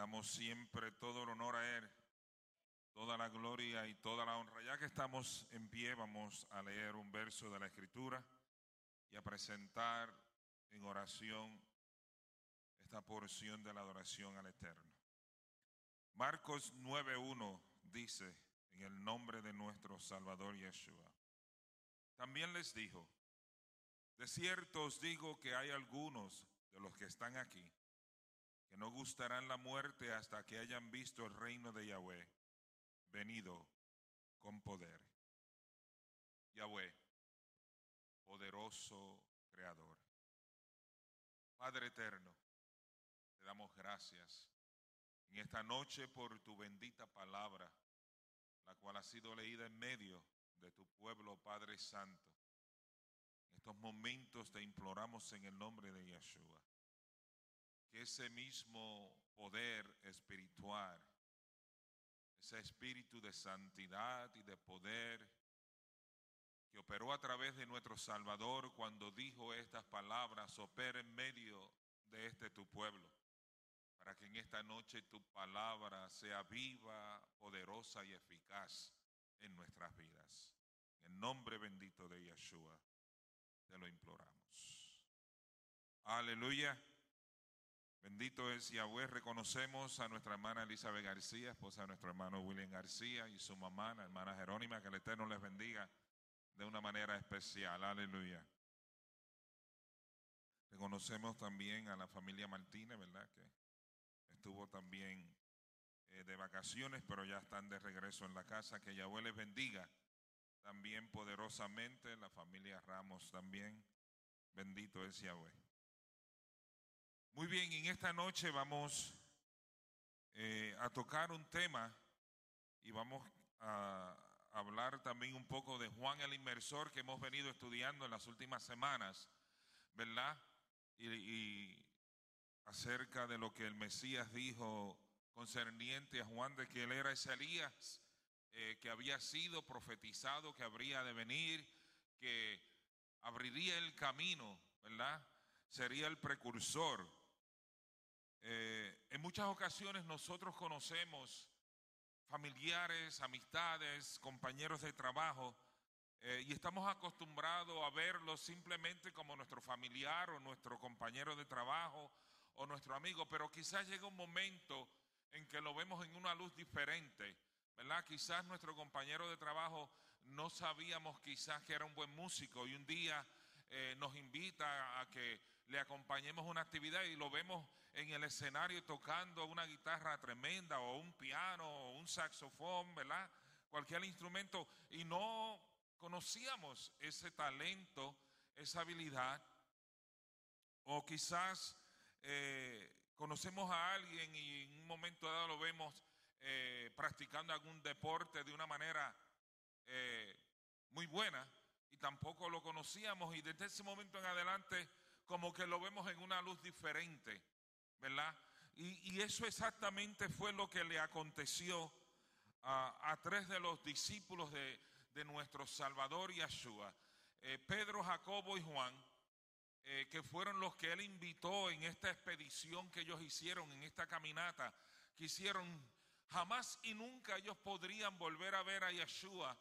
damos siempre todo el honor a Él, toda la gloria y toda la honra. Ya que estamos en pie, vamos a leer un verso de la Escritura y a presentar en oración esta porción de la adoración al Eterno. Marcos 9.1 dice, en el nombre de nuestro Salvador Yeshua. También les dijo, de cierto os digo que hay algunos de los que están aquí gustarán la muerte hasta que hayan visto el reino de Yahweh venido con poder. Yahweh, poderoso creador. Padre eterno, te damos gracias en esta noche por tu bendita palabra, la cual ha sido leída en medio de tu pueblo, Padre Santo. En estos momentos te imploramos en el nombre de Yeshua ese mismo poder espiritual, ese espíritu de santidad y de poder que operó a través de nuestro Salvador cuando dijo estas palabras, opera en medio de este tu pueblo, para que en esta noche tu palabra sea viva, poderosa y eficaz en nuestras vidas. En nombre bendito de Yeshua, te lo imploramos. Aleluya. Bendito es Yahweh. Reconocemos a nuestra hermana Elizabeth García, esposa de nuestro hermano William García y su mamá, la hermana Jerónima. Que el Eterno les bendiga de una manera especial. Aleluya. Reconocemos también a la familia Martínez, ¿verdad? Que estuvo también eh, de vacaciones, pero ya están de regreso en la casa. Que Yahweh les bendiga también poderosamente. La familia Ramos también. Bendito es Yahweh. Muy bien, en esta noche vamos eh, a tocar un tema y vamos a hablar también un poco de Juan el Inmersor que hemos venido estudiando en las últimas semanas, ¿verdad? Y, acerca de lo que el Mesías dijo concerniente a Juan de que él era ese Elías eh, que había sido profetizado, que habría de venir, que abriría el camino, ¿verdad? Sería el precursor. Eh, en muchas ocasiones nosotros conocemos familiares, amistades, compañeros de trabajo, eh, y estamos acostumbrados a verlos simplemente como nuestro familiar o nuestro compañero de trabajo o nuestro amigo, pero quizás llega un momento en que lo vemos en una luz diferente, ¿verdad? Quizás nuestro compañero de trabajo no sabíamos quizás que era un buen músico y un día eh, nos invita a que le acompañemos una actividad y lo vemos en el escenario tocando una guitarra tremenda o un piano o un saxofón, ¿verdad? Cualquier instrumento y no conocíamos ese talento, esa habilidad. O quizás eh, conocemos a alguien y en un momento dado lo vemos eh, practicando algún deporte de una manera muy buena y tampoco lo conocíamos y desde ese momento en adelante como que lo vemos en una luz diferente, ¿verdad? Y, eso exactamente fue lo que le aconteció a, tres de los discípulos de, nuestro Salvador Yeshua, eh, Pedro, Jacobo y Juan, eh, que fueron los que él invitó en esta expedición que ellos hicieron, en esta caminata que hicieron. Jamás y nunca ellos podrían volver a ver a Yeshua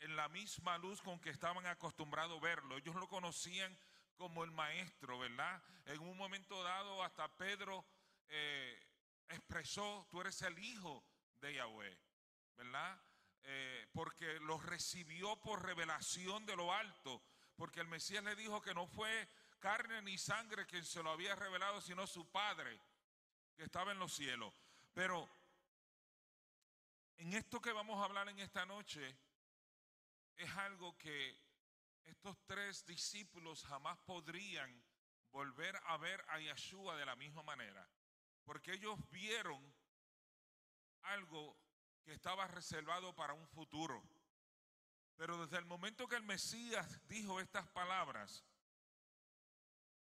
en la misma luz con que estaban acostumbrados a verlo. Ellos lo conocían como el maestro, ¿verdad? En un momento dado hasta Pedro eh, expresó, tú eres el hijo de Yahweh, ¿verdad? Eh, porque lo recibió por revelación de lo alto, porque el Mesías le dijo que no fue carne ni sangre quien se lo había revelado, sino su Padre que estaba en los cielos. Pero en esto que vamos a hablar en esta noche, es algo que estos tres discípulos jamás podrían volver a ver a Yeshua de la misma manera, porque ellos vieron algo que estaba reservado para un futuro. Pero desde el momento que el Mesías dijo estas palabras,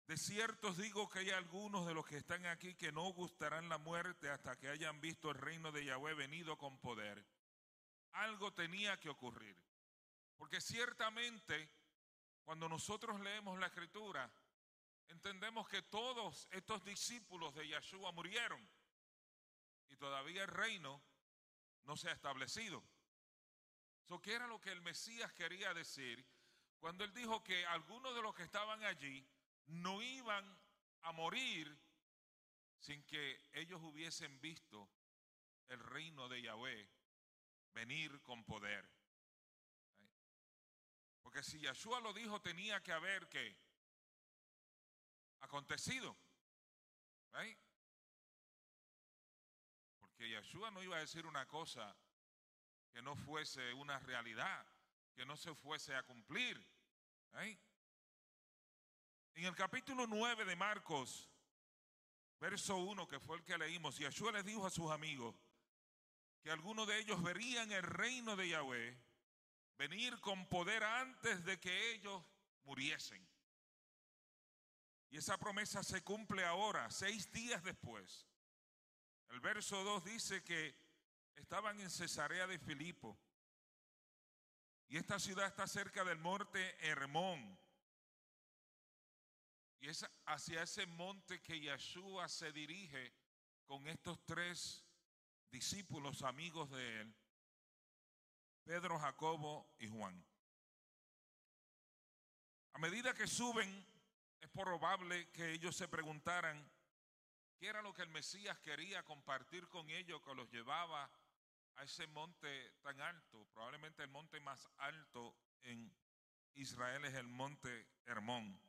de cierto os digo que hay algunos de los que están aquí que no gustarán la muerte hasta que hayan visto el reino de Yahweh venido con poder. Algo tenía que ocurrir. Porque ciertamente cuando nosotros leemos la escritura, entendemos que todos estos discípulos de Yeshua murieron. todavía el reino no se ha establecido. ¿Qué era lo que el Mesías quería decir cuando él dijo que algunos de los que estaban allí no iban a morir sin que ellos hubiesen visto el reino de Yahweh venir con poder? Porque si Yahshua lo dijo, tenía que haber que acontecido. Porque Yahshua no iba a decir una cosa que no fuese una realidad, que no se fuese a cumplir. En el capítulo 9 de Marcos, verso 1, que fue el que leímos, Yahshua les dijo a sus amigos que algunos de ellos verían el reino de Yahweh venir con poder antes de que ellos muriesen. Y esa promesa se cumple ahora, seis días después. El verso 2 dice que estaban en Cesarea de Filipo. Y esta ciudad está cerca del monte Hermón. Y es hacia ese monte que Yeshua se dirige con estos tres discípulos amigos de él, Pedro, Jacobo y Juan. A medida que suben, es probable que ellos se preguntaran qué era lo que el Mesías quería compartir con ellos que los llevaba a ese monte tan alto. Probablemente el monte más alto en Israel es el monte Hermón.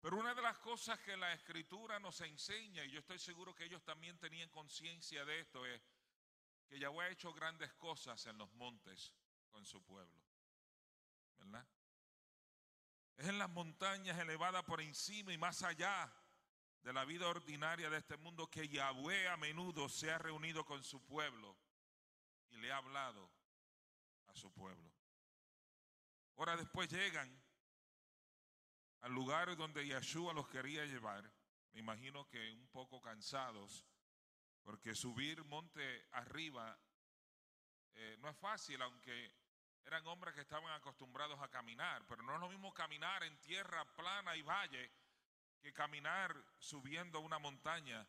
Pero una de las cosas que la escritura nos enseña, y yo estoy seguro que ellos también tenían conciencia de esto, es que Yahweh ha hecho grandes cosas en los montes con su pueblo. ¿Verdad? Es en las montañas elevadas por encima y más allá de la vida ordinaria de este mundo que Yahweh a menudo se ha reunido con su pueblo y le ha hablado a su pueblo. Ahora después llegan al lugar donde Yeshua los quería llevar, me imagino que un poco cansados, porque subir monte arriba eh, no es fácil, aunque eran hombres que estaban acostumbrados a caminar, pero no es lo mismo caminar en tierra plana y valle que caminar subiendo una montaña,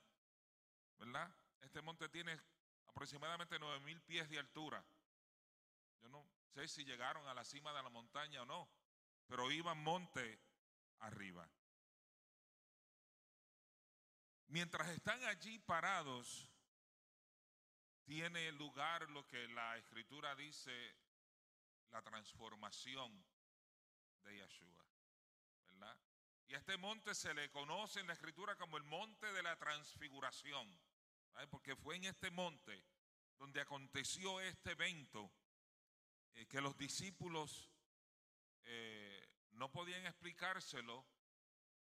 ¿verdad? Este monte tiene aproximadamente nueve mil pies de altura. Yo no sé si llegaron a la cima de la montaña o no, pero iban monte arriba. Mientras están allí parados, tiene lugar lo que la escritura dice, la transformación de Yeshua, ¿verdad? Y a este monte se le conoce en la escritura como el monte de la transfiguración, porque fue en este monte donde aconteció este evento eh, que los discípulos eh, no podían explicárselo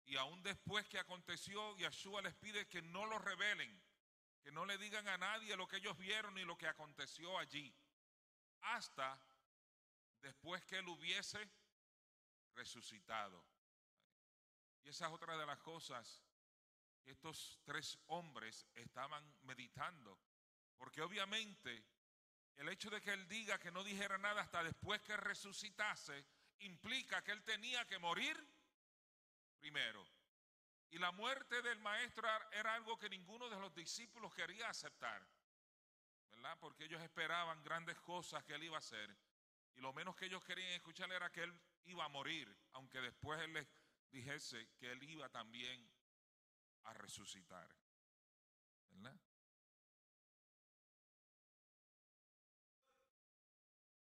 y aún después que aconteció, Yeshua les pide que no lo revelen, que no le digan a nadie lo que ellos vieron ni lo que aconteció allí, hasta después que él hubiese resucitado. Y esa es otra de las cosas que estos tres hombres estaban meditando. Porque obviamente el hecho de que él diga que no dijera nada hasta después que resucitase implica que él tenía que morir primero. Y la muerte del maestro era algo que ninguno de los discípulos quería aceptar. ¿Verdad? Porque ellos esperaban grandes cosas que él iba a hacer. Y lo menos que ellos querían escuchar era que él iba a morir, aunque después él les dijese que él iba también a resucitar. ¿Verdad?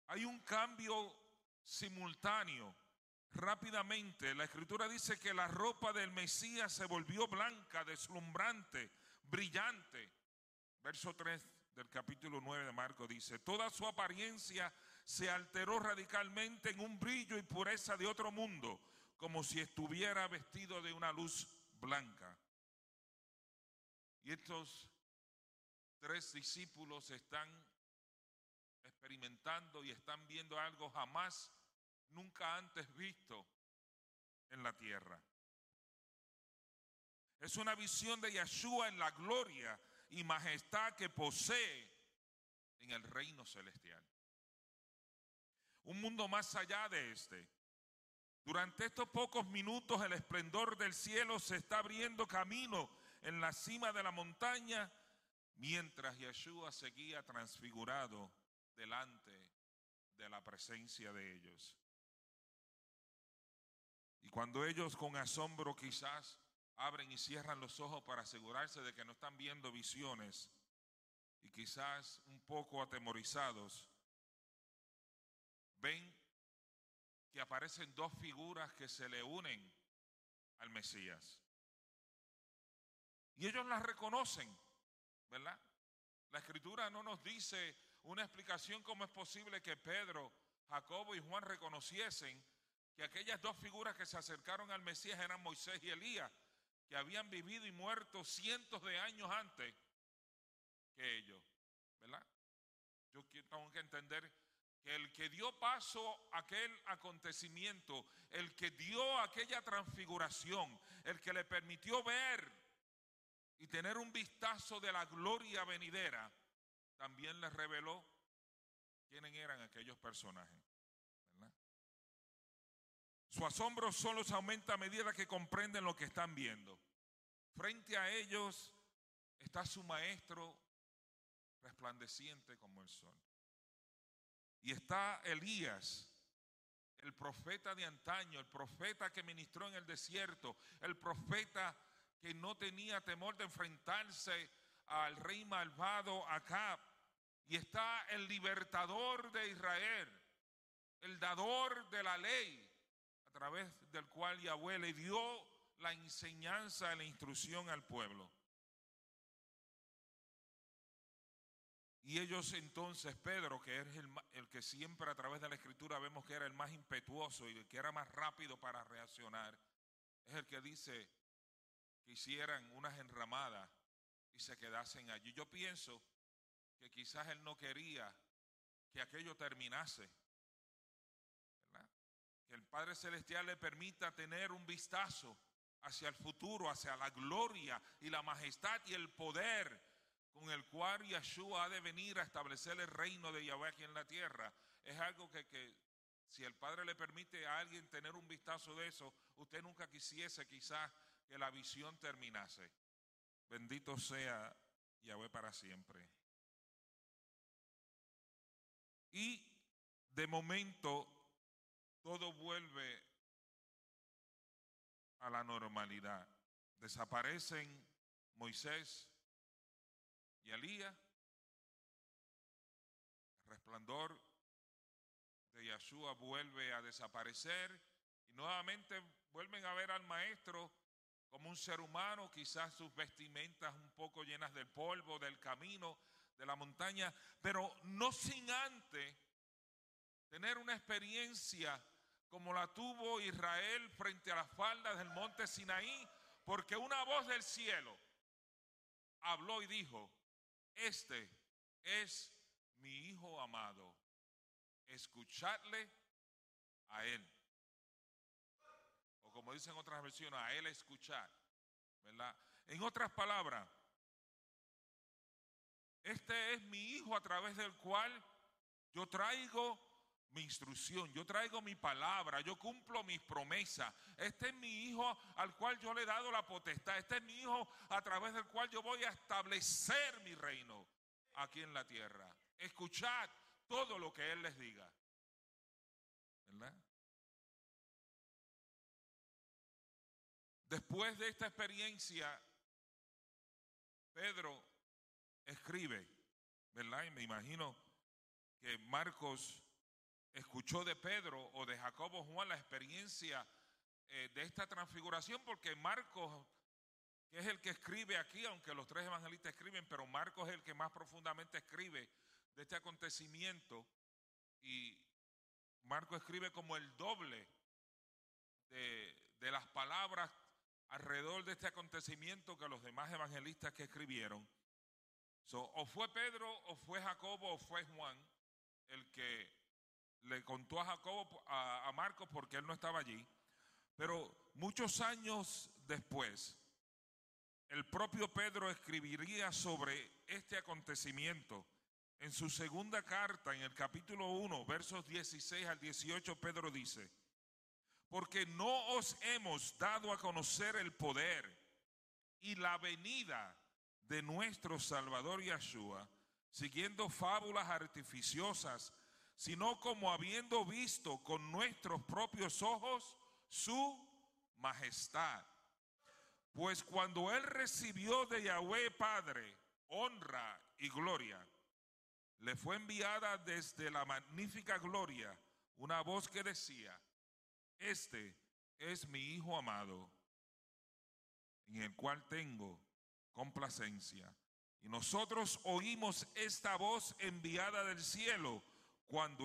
Hay un cambio simultáneo. Rápidamente, la escritura dice que la ropa del Mesías se volvió blanca, deslumbrante, brillante. Verso 3 del capítulo 9 de Marcos dice, toda su apariencia se alteró radicalmente en un brillo y pureza de otro mundo, como si estuviera vestido de una luz blanca. Y estos tres discípulos están experimentando y están viendo algo jamás, nunca antes visto en la tierra. Es una visión de Yeshua en la gloria y majestad que posee en el reino celestial. Un mundo más allá de este. Durante estos pocos minutos el esplendor del cielo se está abriendo camino en la cima de la montaña mientras Yeshua seguía transfigurado delante de la presencia de ellos. Y cuando ellos con asombro quizás abren y cierran los ojos para asegurarse de que no están viendo visiones y quizás un poco atemorizados, ven que aparecen dos figuras que se le unen al Mesías. Y ellos las reconocen, ¿verdad? La escritura no nos dice una explicación cómo es posible que Pedro, Jacobo y Juan reconociesen que aquellas dos figuras que se acercaron al Mesías eran Moisés y Elías, que habían vivido y muerto cientos de años antes que ellos, ¿verdad? Yo tengo que entender que el que dio paso a aquel acontecimiento, el que dio aquella transfiguración, el que le permitió ver y tener un vistazo de la gloria venidera, también les reveló quiénes eran aquellos personajes. Su asombro solo se aumenta a medida que comprenden lo que están viendo. Frente a ellos está su maestro resplandeciente como el sol. Y está Elías, el profeta de antaño, el profeta que ministró en el desierto, el profeta que no tenía temor de enfrentarse al rey malvado Acab. Y está el libertador de Israel, el dador de la ley, través del cual Yahweh le dio la enseñanza y la instrucción al pueblo. Y ellos entonces, Pedro, que es el, el, que siempre a través de la escritura vemos que era el más impetuoso y el que era más rápido para reaccionar, es el que dice que hicieran unas enramadas y se quedasen allí. Yo pienso que quizás él no quería que aquello terminase. Que el Padre Celestial le permita tener un vistazo hacia el futuro, hacia la gloria y la majestad y el poder con el cual Yeshua ha de venir a establecer el reino de Yahweh aquí en la tierra. Es algo que, que si el Padre le permite a alguien tener un vistazo de eso, usted nunca quisiese quizás que la visión terminase. Bendito sea Yahweh para siempre. Y de momento todo vuelve a la normalidad. Desaparecen Moisés y Elías. El resplandor de Yeshua vuelve a desaparecer y nuevamente vuelven a ver al maestro como un ser humano, quizás sus vestimentas un poco llenas del polvo, del camino, de la montaña, pero no sin antes tener una experiencia como la tuvo Israel frente a las faldas del monte Sinaí, porque una voz del cielo habló y dijo, este es mi hijo amado, escuchadle a él. O como dicen otras versiones, a él escuchar, ¿verdad? En otras palabras, este es mi hijo a través del cual yo traigo mi instrucción, yo traigo mi palabra, yo cumplo mis promesas. Este es mi hijo al cual yo le he dado la potestad. Este es mi hijo a través del cual yo voy a establecer mi reino aquí en la tierra. Escuchad todo lo que Él les diga. ¿Verdad? Después de esta experiencia, Pedro escribe, ¿verdad? Y me imagino que Marcos escuchó de Pedro o de Jacobo Juan la experiencia eh, de esta transfiguración, porque Marcos, que es el que escribe aquí, aunque los tres evangelistas escriben, pero Marcos es el que más profundamente escribe de este acontecimiento, y Marcos escribe como el doble de, de las palabras alrededor de este acontecimiento que los demás evangelistas que escribieron. o fue Pedro, o fue Jacobo, o fue Juan el que le contó a Jacobo, a, Marcos, porque él no estaba allí. Pero muchos años después, el propio Pedro escribiría sobre este acontecimiento. En su segunda carta, en el capítulo 1, versos 16 al 18, Pedro dice, porque no os hemos dado a conocer el poder y la venida de nuestro Salvador Yeshua, siguiendo fábulas artificiosas, sino como habiendo visto con nuestros propios ojos su majestad. Pues cuando él recibió de Yahweh Padre honra y gloria, le fue enviada desde la magnífica gloria una voz que decía, este es mi Hijo amado, en el cual tengo complacencia. Y nosotros oímos esta voz enviada del cielo cuando